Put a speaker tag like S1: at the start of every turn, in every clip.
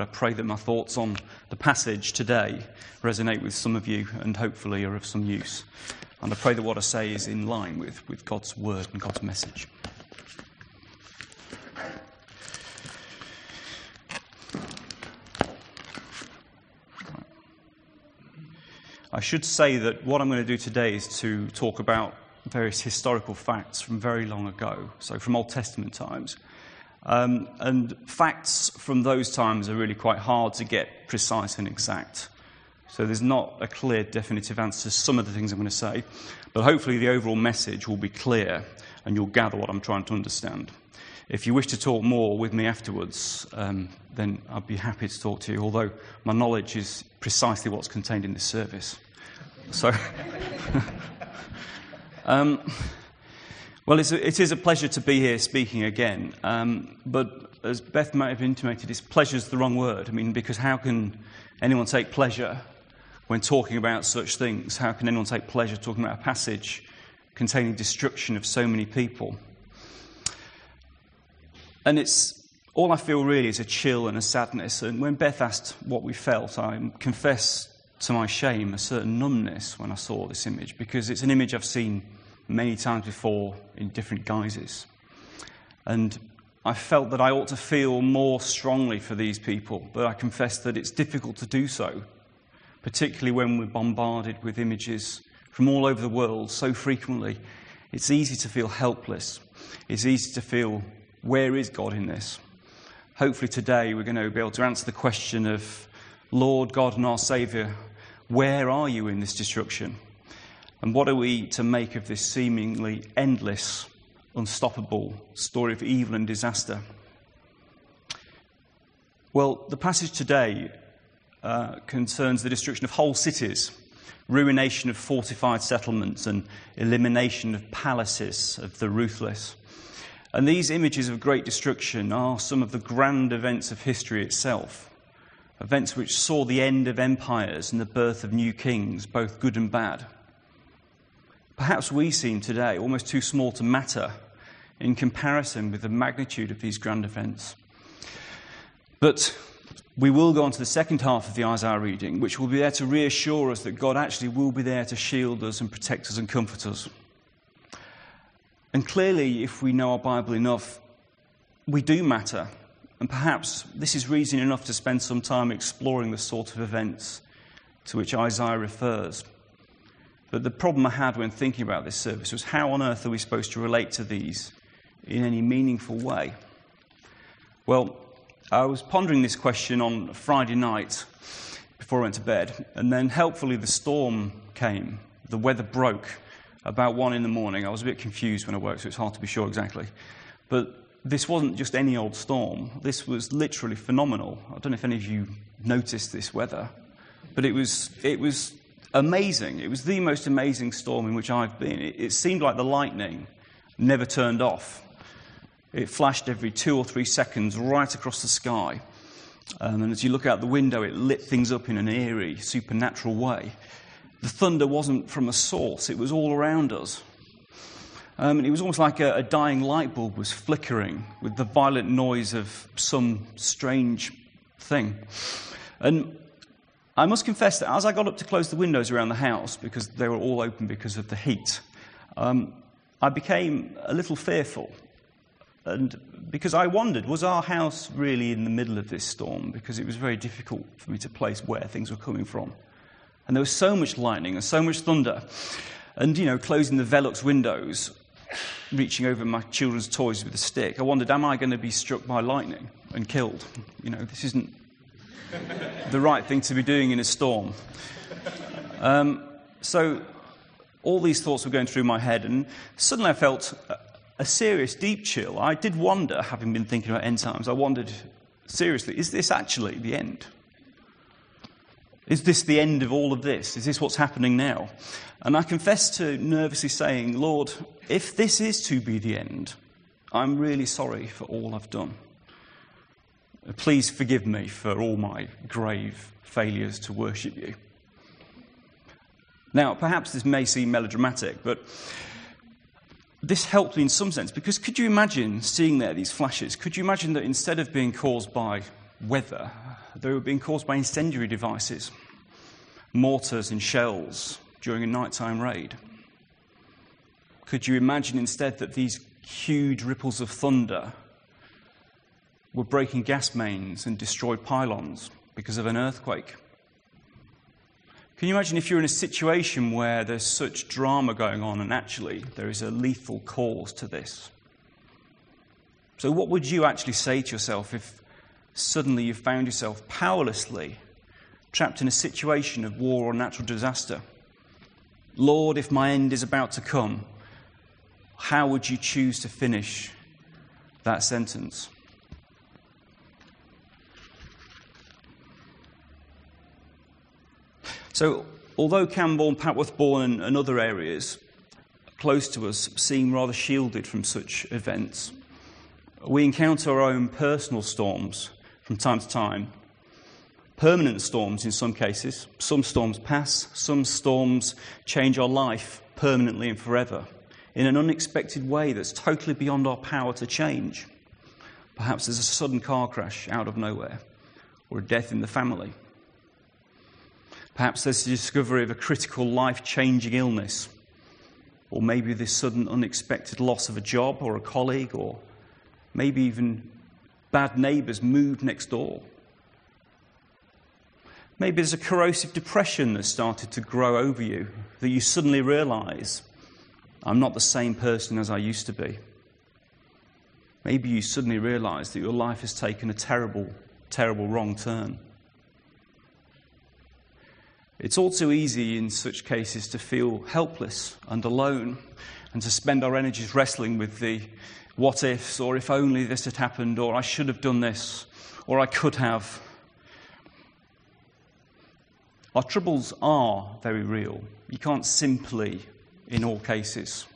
S1: I pray that my thoughts on the passage today resonate with some of you and hopefully are of some use. And I pray that what I say is in line with, with God's word and God's message. I should say that what I'm going to do today is to talk about various historical facts from very long ago, so from Old Testament times. Um, and facts from those times are really quite hard to get precise and exact. So there's not a clear, definitive answer to some of the things I'm going to say. But hopefully, the overall message will be clear and you'll gather what I'm trying to understand. If you wish to talk more with me afterwards, um, then I'd be happy to talk to you, although my knowledge is precisely what's contained in this service. So. um, well, it's a, it is a pleasure to be here speaking again. Um, but as Beth might have intimated, pleasure is the wrong word. I mean, because how can anyone take pleasure when talking about such things? How can anyone take pleasure talking about a passage containing destruction of so many people? And it's all I feel really is a chill and a sadness. And when Beth asked what we felt, I confess to my shame a certain numbness when I saw this image because it's an image I've seen many times before in different guises. And I felt that I ought to feel more strongly for these people, but I confess that it's difficult to do so, particularly when we're bombarded with images from all over the world so frequently. It's easy to feel helpless. It's easy to feel, where is God in this? Hopefully, today we're going to be able to answer the question of, Lord God and our Saviour, where are you in this destruction? And what are we to make of this seemingly endless, unstoppable story of evil and disaster? Well, the passage today uh, concerns the destruction of whole cities, ruination of fortified settlements, and elimination of palaces of the ruthless. And these images of great destruction are some of the grand events of history itself. Events which saw the end of empires and the birth of new kings, both good and bad. Perhaps we seem today almost too small to matter in comparison with the magnitude of these grand events. But we will go on to the second half of the Isaiah reading, which will be there to reassure us that God actually will be there to shield us and protect us and comfort us. And clearly, if we know our Bible enough, we do matter. And perhaps this is reason enough to spend some time exploring the sort of events to which Isaiah refers. But the problem I had when thinking about this service was how on earth are we supposed to relate to these in any meaningful way? Well, I was pondering this question on Friday night before I went to bed, and then helpfully the storm came. The weather broke about one in the morning. I was a bit confused when I woke, so it's hard to be sure exactly. But this wasn't just any old storm. This was literally phenomenal. I don't know if any of you noticed this weather, but it was, it was amazing. It was the most amazing storm in which I've been. It, it seemed like the lightning never turned off. It flashed every two or three seconds right across the sky. Um, and as you look out the window, it lit things up in an eerie, supernatural way. The thunder wasn't from a source, it was all around us. Um, and it was almost like a, a dying light bulb was flickering with the violent noise of some strange thing. And I must confess that as I got up to close the windows around the house, because they were all open because of the heat, um, I became a little fearful. And because I wondered, was our house really in the middle of this storm? Because it was very difficult for me to place where things were coming from. And there was so much lightning and so much thunder. And, you know, closing the Velux windows, reaching over my children's toys with a stick, I wondered, am I going to be struck by lightning and killed? You know, this isn't the right thing to be doing in a storm. Um, so all these thoughts were going through my head, and suddenly I felt a, serious, deep chill. I did wonder, having been thinking about end times, I wondered seriously, is this actually the end? Is this the end of all of this? Is this what's happening now? And I confess to nervously saying, Lord, if this is to be the end, I'm really sorry for all I've done. Please forgive me for all my grave failures to worship you. Now, perhaps this may seem melodramatic, but this helped me in some sense because could you imagine seeing there these flashes? Could you imagine that instead of being caused by weather, they were being caused by incendiary devices, mortars and shells during a nighttime raid. Could you imagine instead that these huge ripples of thunder were breaking gas mains and destroyed pylons because of an earthquake? Can you imagine if you're in a situation where there's such drama going on and actually there is a lethal cause to this? So, what would you actually say to yourself if suddenly you found yourself powerlessly trapped in a situation of war or natural disaster? Lord, if my end is about to come, how would you choose to finish that sentence? So, although Cambourne, Papworth Bourn, and, and other areas close to us seem rather shielded from such events, we encounter our own personal storms from time to time. Permanent storms in some cases. Some storms pass, some storms change our life permanently and forever in an unexpected way that's totally beyond our power to change. Perhaps there's a sudden car crash out of nowhere, or a death in the family. Perhaps there's the discovery of a critical life changing illness, or maybe the sudden unexpected loss of a job or a colleague, or maybe even bad neighbors moved next door. Maybe there's a corrosive depression that started to grow over you that you suddenly realize I'm not the same person as I used to be. Maybe you suddenly realize that your life has taken a terrible, terrible wrong turn. It's all too easy in such cases to feel helpless and alone and to spend our energies wrestling with the what ifs, or if only this had happened, or I should have done this, or I could have. Our troubles are very real. You can't simply, in all cases,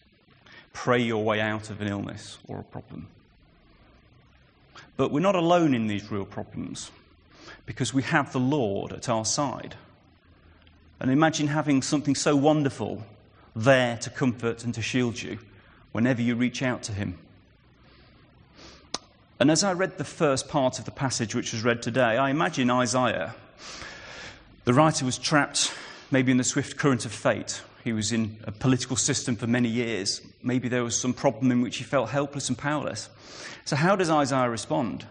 S1: pray your way out of an illness or a problem. But we're not alone in these real problems because we have the Lord at our side. And imagine having something so wonderful there to comfort and to shield you whenever you reach out to Him. And as I read the first part of the passage which was read today, I imagine Isaiah. The writer was trapped maybe in the swift current of fate. He was in a political system for many years. Maybe there was some problem in which he felt helpless and powerless. So, how does Isaiah respond?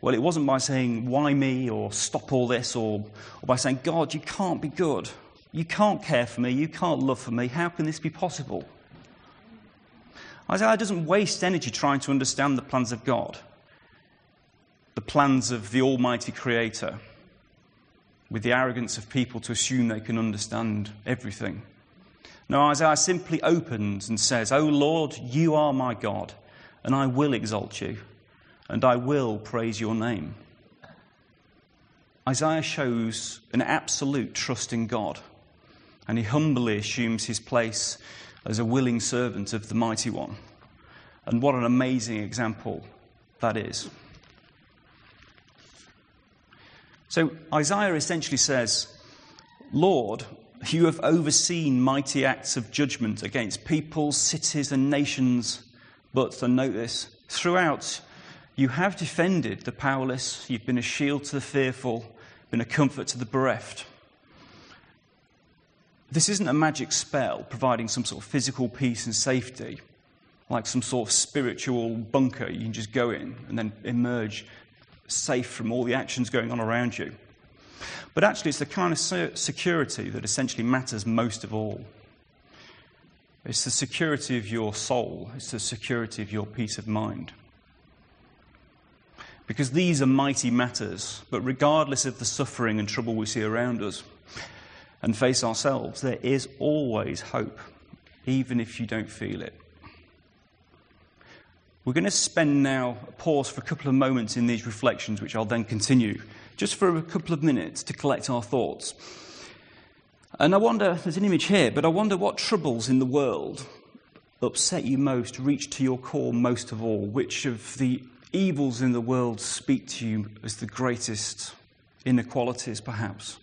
S1: Well, it wasn't by saying, Why me? or stop all this, or, or by saying, God, you can't be good. You can't care for me. You can't love for me. How can this be possible? Isaiah doesn't waste energy trying to understand the plans of God, the plans of the Almighty Creator, with the arrogance of people to assume they can understand everything. No, Isaiah simply opens and says, O Lord, you are my God, and I will exalt you, and I will praise your name. Isaiah shows an absolute trust in God and he humbly assumes his place as a willing servant of the Mighty One. And what an amazing example that is. So Isaiah essentially says, Lord, you have overseen mighty acts of judgment against peoples, cities, and nations, but, and note this, throughout you have defended the powerless, you've been a shield to the fearful, been a comfort to the bereft. This isn't a magic spell providing some sort of physical peace and safety, like some sort of spiritual bunker you can just go in and then emerge safe from all the actions going on around you. But actually, it's the kind of security that essentially matters most of all. It's the security of your soul, it's the security of your peace of mind. Because these are mighty matters, but regardless of the suffering and trouble we see around us, and face ourselves, there is always hope, even if you don't feel it. We're going to spend now a pause for a couple of moments in these reflections, which I'll then continue, just for a couple of minutes to collect our thoughts. And I wonder, there's an image here, but I wonder what troubles in the world upset you most, reach to your core most of all? Which of the evils in the world speak to you as the greatest inequalities, perhaps?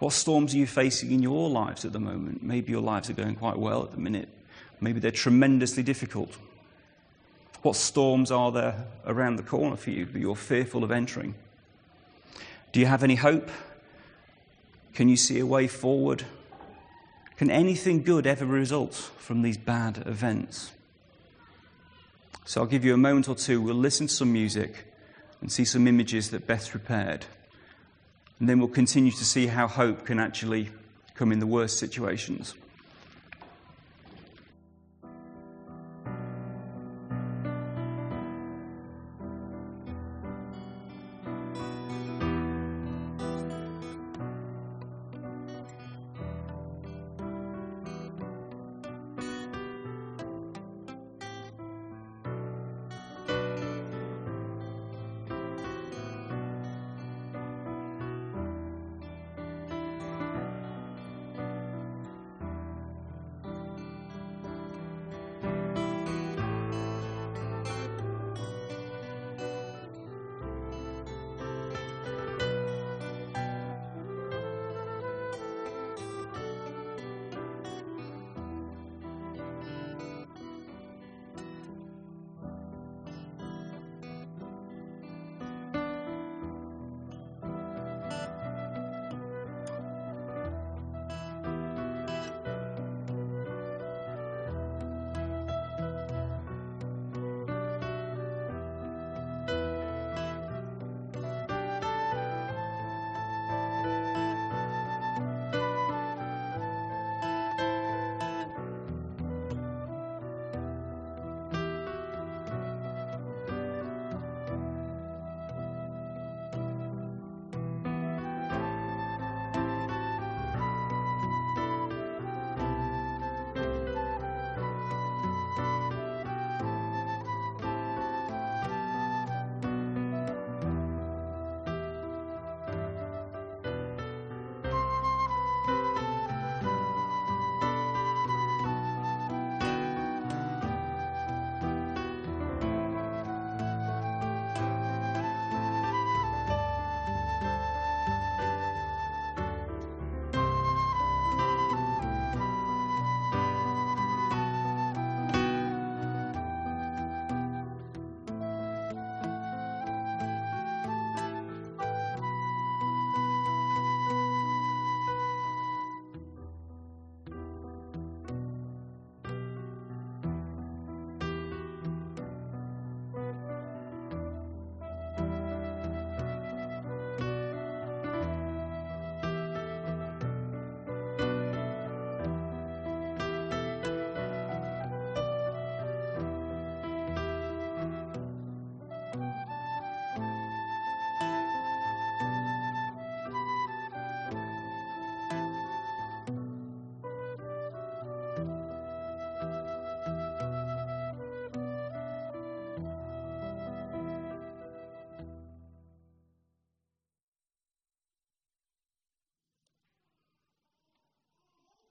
S1: What storms are you facing in your lives at the moment? Maybe your lives are going quite well at the minute. Maybe they're tremendously difficult. What storms are there around the corner for you that you're fearful of entering? Do you have any hope? Can you see a way forward? Can anything good ever result from these bad events? So I'll give you a moment or two. We'll listen to some music and see some images that Beth's prepared. And then we'll continue to see how hope can actually come in the worst situations.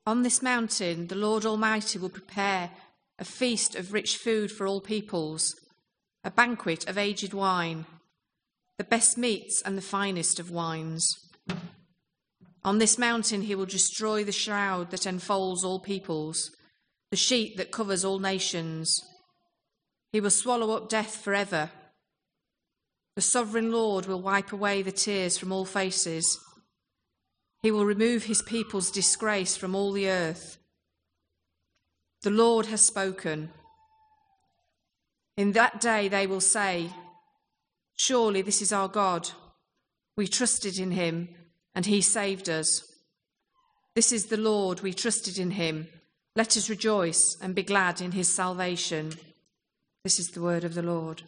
S2: On this mountain, the Lord Almighty will prepare a feast of rich food for all peoples, a banquet of aged wine, the best meats and the finest of wines. On this mountain, he will destroy the shroud that enfolds all peoples, the sheet that covers all nations. He will swallow up death forever. The sovereign Lord will wipe away the tears from all faces. He will remove his people's disgrace from all the earth. The Lord has spoken. In that day they will say, Surely this is our God. We trusted in him, and he saved us. This is the Lord, we trusted in him. Let us rejoice and be glad in his salvation. This is the word of the Lord.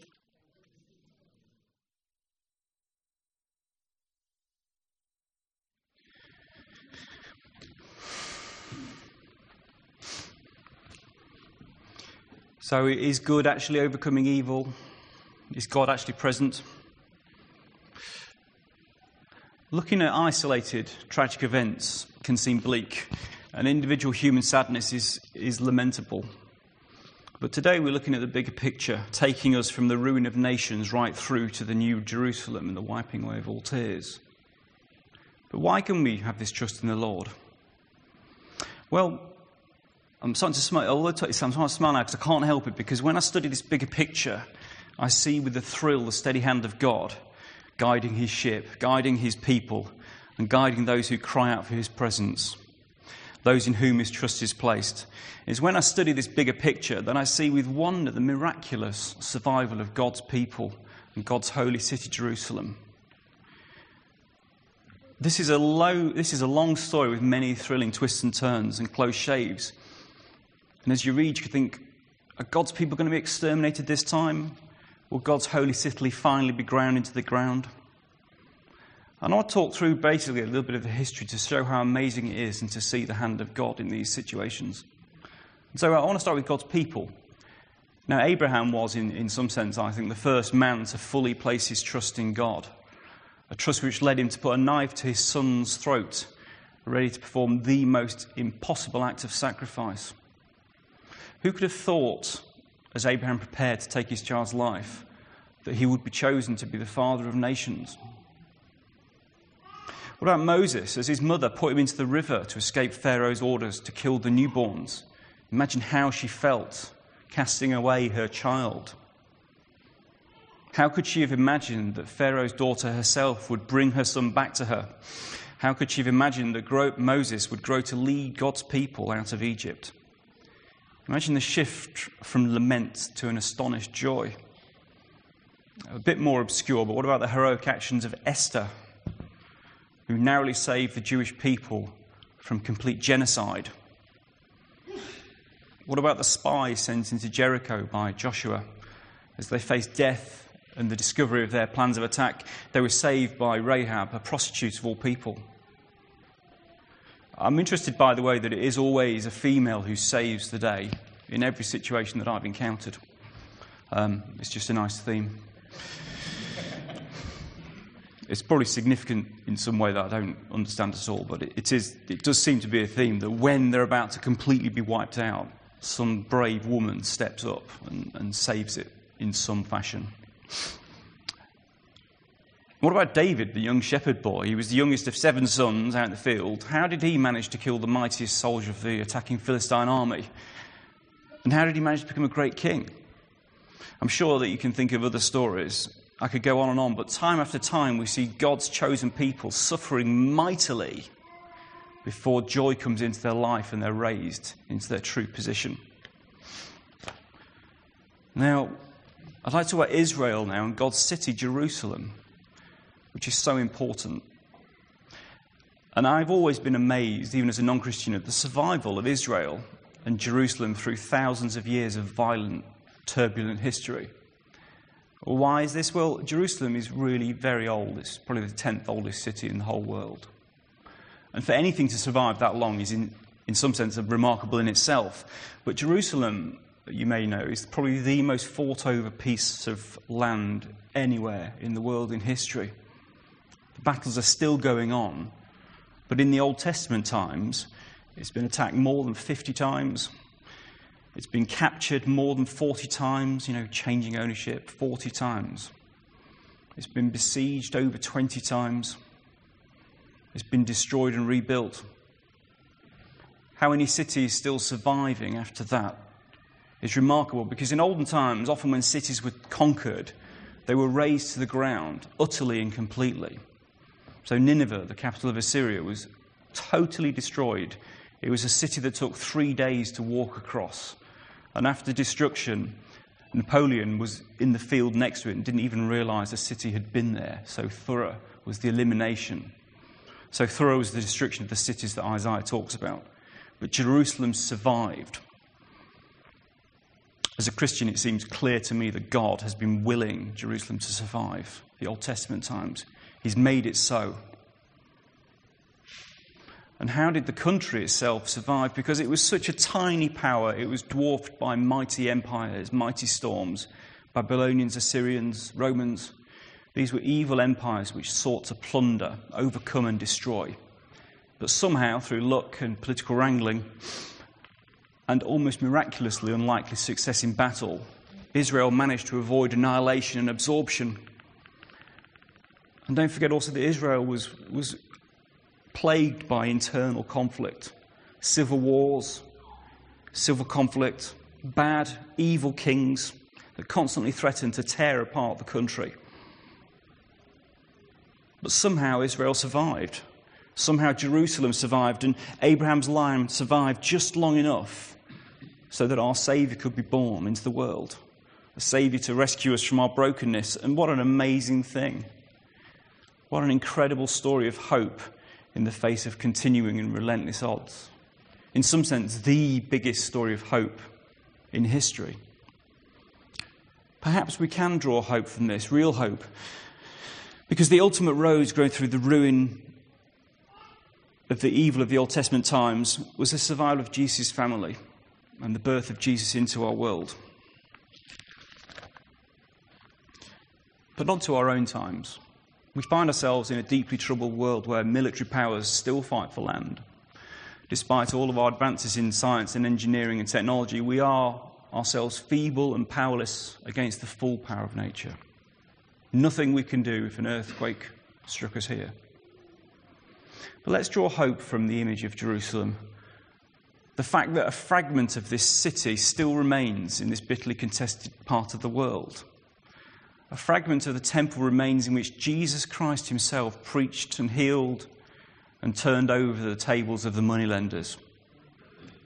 S1: So, is good actually overcoming evil? Is God actually present? Looking at isolated tragic events can seem bleak, and individual human sadness is, is lamentable. But today we're looking at the bigger picture, taking us from the ruin of nations right through to the new Jerusalem and the wiping away of all tears. But why can we have this trust in the Lord? Well, I'm starting to smile. Although I'm starting to smile now because I can't help it. Because when I study this bigger picture, I see with a thrill the steady hand of God guiding his ship, guiding his people, and guiding those who cry out for his presence, those in whom his trust is placed. It's when I study this bigger picture that I see with wonder the miraculous survival of God's people and God's holy city, Jerusalem. This is a, low, this is a long story with many thrilling twists and turns and close shaves. And as you read, you think, are God's people going to be exterminated this time? Will God's holy city finally be ground into the ground? And I want to talk through basically a little bit of the history to show how amazing it is and to see the hand of God in these situations. So I want to start with God's people. Now, Abraham was, in, in some sense, I think, the first man to fully place his trust in God, a trust which led him to put a knife to his son's throat, ready to perform the most impossible act of sacrifice. Who could have thought, as Abraham prepared to take his child's life, that he would be chosen to be the father of nations? What about Moses, as his mother put him into the river to escape Pharaoh's orders to kill the newborns? Imagine how she felt casting away her child. How could she have imagined that Pharaoh's daughter herself would bring her son back to her? How could she have imagined that Moses would grow to lead God's people out of Egypt? Imagine the shift from lament to an astonished joy. A bit more obscure, but what about the heroic actions of Esther, who narrowly saved the Jewish people from complete genocide? What about the spies sent into Jericho by Joshua? As they faced death and the discovery of their plans of attack, they were saved by Rahab, a prostitute of all people. I'm interested, by the way, that it is always a female who saves the day in every situation that I've encountered. Um, it's just a nice theme. It's probably significant in some way that I don't understand at all, but it, it, is, it does seem to be a theme that when they're about to completely be wiped out, some brave woman steps up and, and saves it in some fashion. What about David, the young shepherd boy? He was the youngest of seven sons out in the field. How did he manage to kill the mightiest soldier of the attacking Philistine army? And how did he manage to become a great king? I'm sure that you can think of other stories. I could go on and on, but time after time we see God's chosen people suffering mightily before joy comes into their life and they're raised into their true position. Now, I'd like to talk Israel now and God's city, Jerusalem which is so important. And I've always been amazed, even as a non Christian, at the survival of Israel and Jerusalem through thousands of years of violent, turbulent history. Why is this? Well, Jerusalem is really very old. It's probably the 10th oldest city in the whole world. And for anything to survive that long is, in, in some sense, remarkable in itself. But Jerusalem, you may know, is probably the most fought over piece of land anywhere in the world in history battles are still going on. But in the Old Testament times, it's been attacked more than 50 times. It's been captured more than 40 times, you know, changing ownership 40 times. It's been besieged over 20 times. It's been destroyed and rebuilt. How many cities still surviving after that is remarkable because in olden times, often when cities were conquered, they were razed to the ground utterly and completely. So, Nineveh, the capital of Assyria, was totally destroyed. It was a city that took three days to walk across. And after destruction, Napoleon was in the field next to it and didn't even realize the city had been there. So thorough was the elimination. So thorough was the destruction of the cities that Isaiah talks about. But Jerusalem survived. As a Christian, it seems clear to me that God has been willing Jerusalem to survive the Old Testament times. He's made it so. And how did the country itself survive? Because it was such a tiny power, it was dwarfed by mighty empires, mighty storms Babylonians, Assyrians, Romans. These were evil empires which sought to plunder, overcome, and destroy. But somehow, through luck and political wrangling, and almost miraculously unlikely success in battle, Israel managed to avoid annihilation and absorption and don't forget also that Israel was, was plagued by internal conflict, civil wars, civil conflict, bad, evil kings that constantly threatened to tear apart the country. But somehow Israel survived. Somehow Jerusalem survived, and Abraham's line survived just long enough so that our Saviour could be born into the world. A Saviour to rescue us from our brokenness. And what an amazing thing! What an incredible story of hope in the face of continuing and relentless odds. In some sense, the biggest story of hope in history. Perhaps we can draw hope from this, real hope, because the ultimate roads going through the ruin of the evil of the Old Testament times was the survival of Jesus' family and the birth of Jesus into our world. But not to our own times. We find ourselves in a deeply troubled world where military powers still fight for land. Despite all of our advances in science and engineering and technology, we are ourselves feeble and powerless against the full power of nature. Nothing we can do if an earthquake struck us here. But let's draw hope from the image of Jerusalem. The fact that a fragment of this city still remains in this bitterly contested part of the world. A fragment of the temple remains in which Jesus Christ himself preached and healed and turned over the tables of the moneylenders.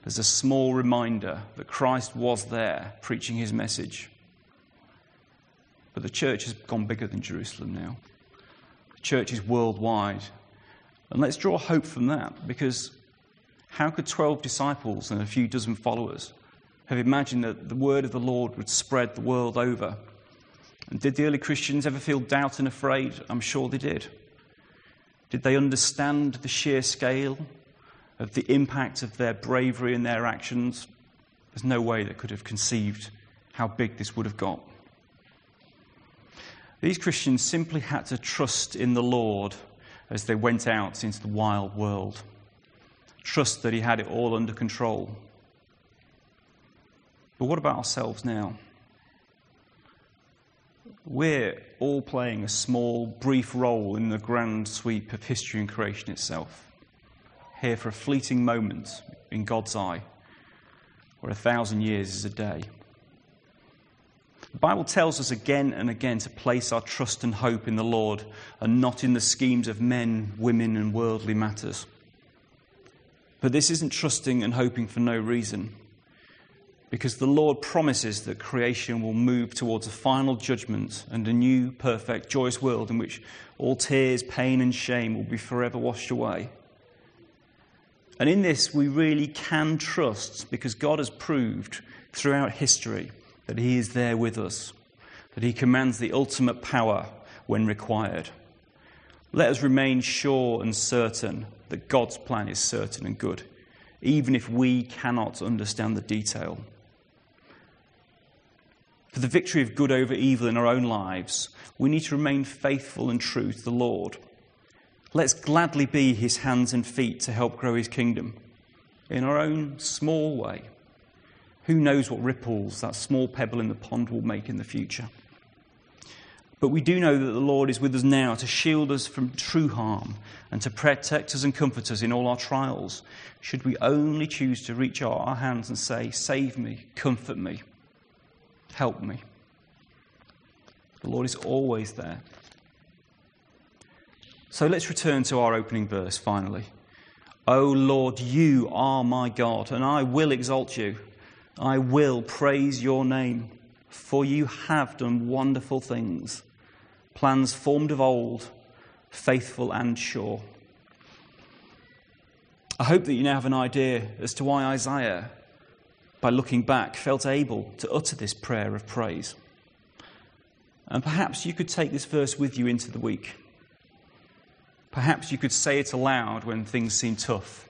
S1: There's a small reminder that Christ was there preaching his message. But the church has gone bigger than Jerusalem now. The church is worldwide. And let's draw hope from that because how could 12 disciples and a few dozen followers have imagined that the word of the Lord would spread the world over? And did the early Christians ever feel doubt and afraid? I'm sure they did. Did they understand the sheer scale of the impact of their bravery and their actions? There's no way they could have conceived how big this would have got. These Christians simply had to trust in the Lord as they went out into the wild world. Trust that He had it all under control. But what about ourselves now? We're all playing a small, brief role in the grand sweep of history and creation itself. Here for a fleeting moment in God's eye, where a thousand years is a day. The Bible tells us again and again to place our trust and hope in the Lord and not in the schemes of men, women, and worldly matters. But this isn't trusting and hoping for no reason because the Lord promises that creation will move towards a final judgment and a new, perfect, joyous world in which all tears, pain, and shame will be forever washed away. And in this, we really can trust because God has proved throughout history that He is there with us, that He commands the ultimate power when required. Let us remain sure and certain that God's plan is certain and good, even if we cannot understand the detail. For the victory of good over evil in our own lives, we need to remain faithful and true to the Lord. Let's gladly be his hands and feet to help grow his kingdom in our own small way. Who knows what ripples that small pebble in the pond will make in the future? But we do know that the Lord is with us now to shield us from true harm and to protect us and comfort us in all our trials, should we only choose to reach out our hands and say, Save me, comfort me, Help me. The Lord is always there. So let's return to our opening verse finally. O Lord, you are my God, and I will exalt you. I will praise your name, for you have done wonderful things, plans formed of old, faithful and sure. I hope that you now have an idea as to why Isaiah by looking back, felt able to utter this prayer of praise. And perhaps you could take this verse with you into the week. Perhaps you could say it aloud when things seem tough.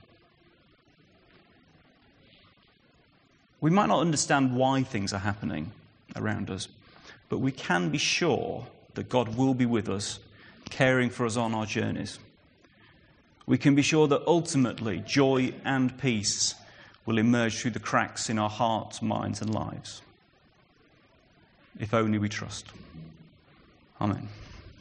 S1: We might not understand why things are happening around us, but we can be sure that God will be with us, caring for us on our journeys. We can be sure that ultimately joy and peace will emerge through the cracks in our hearts, minds, and lives. If only we trust. Amen.